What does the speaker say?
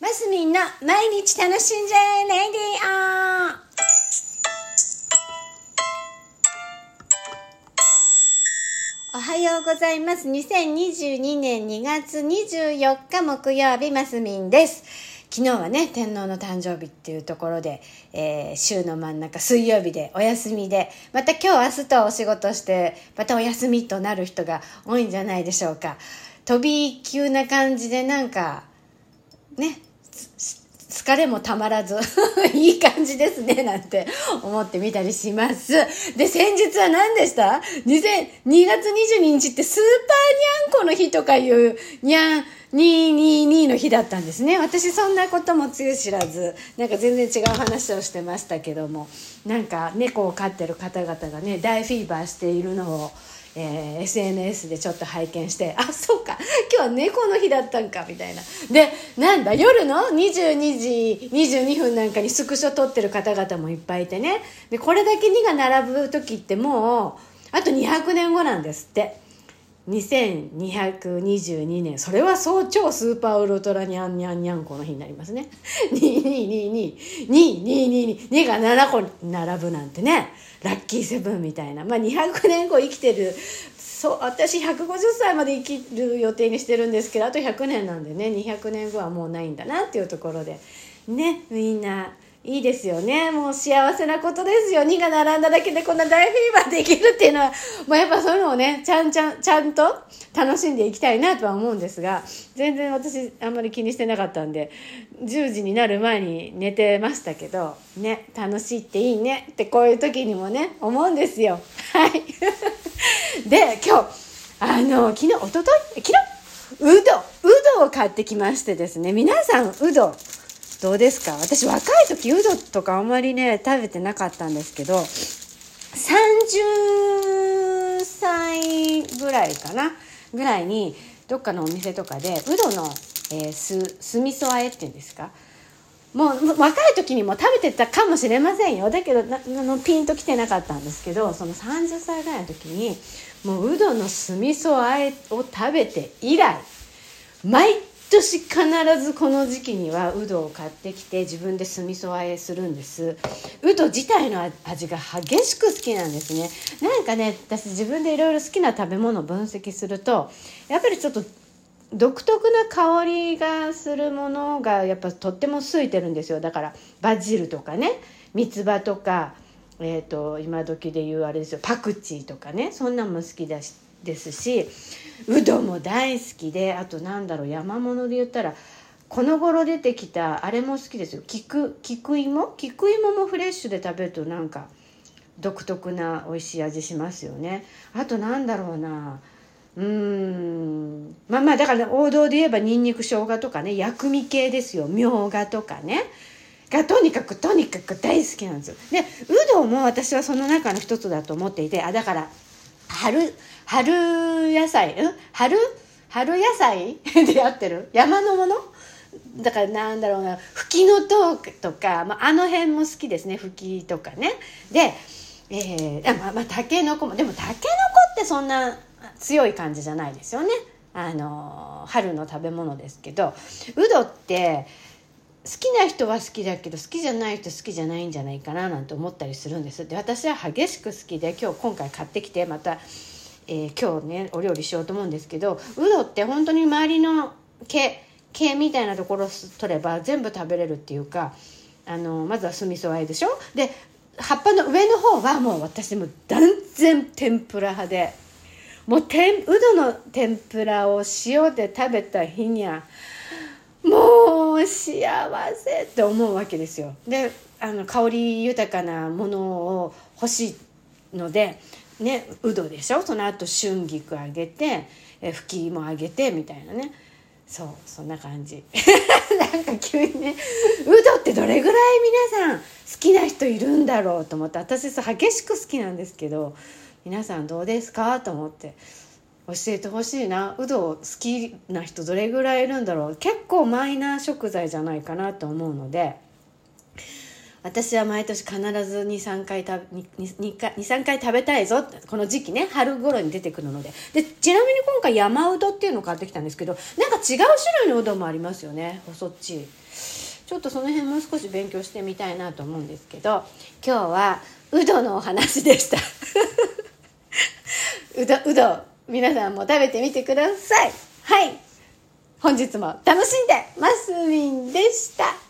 マスミンの毎日楽しんじゃえレディオおはようございます。2022年2月24日木曜日、マスミンです。昨日はね、天皇の誕生日っていうところで、えー週の真ん中、水曜日でお休みで、また今日明日とお仕事して、またお休みとなる人が多いんじゃないでしょうか。飛び級な感じでなんか、ね、疲れもたまらず いい感じですねなんて思ってみたりしますで先日は何でした ?2002 月22日ってスーパーニャンコの日とかいうにゃん222の日だったんですね私そんなこともつゆ知らずなんか全然違う話をしてましたけどもなんか猫を飼ってる方々がね大フィーバーしているのをえー SNS でちょっと拝見してあそうか今日は猫の日だったんかみたいな。でなんだ夜の22時22分なんかにスクショ撮ってる方々もいっぱいいてね。でこれだけ2が並ぶ時ってもうあと200年後なんですって。2222年それは早朝スーパーウルトラニャンニャンニャンコの日になりますね。22222222が7個並ぶなんてねラッキーセブンみたいな。まあ200年後生きてるそう私150歳まで生きる予定にしてるんですけどあと100年なんでね200年後はもうないんだなっていうところでねみんないいですよね。もう幸せなことですよ。2が並んだだけでこんな大フィーバーできるっていうのは。もうやっぱそういうのをねちゃんちゃんちゃんと楽しんでいきたいなとは思うんですが。全然私あんまり気にしてなかったんで10時になる前に寝てましたけどね楽しいっていいねってこういう時にもね思うんですよ。はい。で今日あの昨日一昨日？昨日？うどうどを買ってきましてですね。皆さんうどどうですか？私若い時うどとかあんまりね食べてなかったんですけど30歳ぐらいかな？ぐらいにどっかのお店とかでうどの、えー、す酢味噌あえっていうんですか？もう若い時にも食べてたかもしれませんよ。だけどなのピンときてなかったんですけどその30歳ぐらいの時にもううどの酢味噌あえを食べて以来毎年必ずこの時期にはうどを買ってきて自分で酢味噌あえするんです。うど自体の味が激しく好きなんですね。なんかね私自分でいろいろ好きな食べ物を分析するとやっぱりちょっと独特な香りがするものがやっぱとってもついてるんですよ。だからバジルとかね三つ葉とか、えー、と今時で言うあれですよ。パクチーとかねそんなんも好きだし。ですしうどんも大好きであとなんだろう山物で言ったらこの頃出てきたあれも好きですよ。菊菊芋？菊芋もフレッシュで食べるとなんか独特な美味しい味しますよね。あとなんだろうな。うーん。まあまあだから王道で言えばにんにく生姜とかね薬味系ですよ。みょうがとかね。がとにかくとにかく大好きなんですよ。でうどんも私はその中の一つだと思っていてあだから春春野菜うん？春？春野菜？で合ってる？山のもの？だからなんだろうな。フキノトウとか、まあ、あの辺も好きですね。フキとかね。でえー、まあまあたけのこも。でもたけのこってそんな強い感じじゃないですよね。あの春の食べ物ですけど。うどって好きな人は好きだけど好きじゃない人好きじゃないんじゃないかななんて思ったりするんです。で私は激しく好きで今日今回買ってきてまた、えー今日ねお料理しようと思うんですけどうどって本当に周りの毛毛みたいなところを取れば全部食べれるっていうかあのまずは酢味噌あえでしょ？で葉っぱの上の方はもう私も断然天ぷら派でもう天うどの天ぷらを塩で食べた日には幸せって思うわけですよ。であの香り豊かなものを欲しいのでねうどでしょ？その後春菊あげてえふきもあげてみたいなね。そうそんな感じ。なんか急にねうどってどれぐらい皆さん好きな人いるんだろうと思って私激しく好きなんですけど皆さんどうですか？と思って。教えてほしいな。うど好きな人どれぐらいいるんだろう。結構マイナー食材じゃないかなと思うので私は毎年必ず23回23回食べたいぞ。この時期ね春頃に出てくるので。でちなみに今回山うどっていうのを買ってきたんですけどなんか違う種類のうどんもありますよね。細っち。いちょっとその辺もう少し勉強してみたいなと思うんですけど今日はうどのお話でした。うどうど皆さんも食べてみてください。はい。本日も楽しんでますみんでした。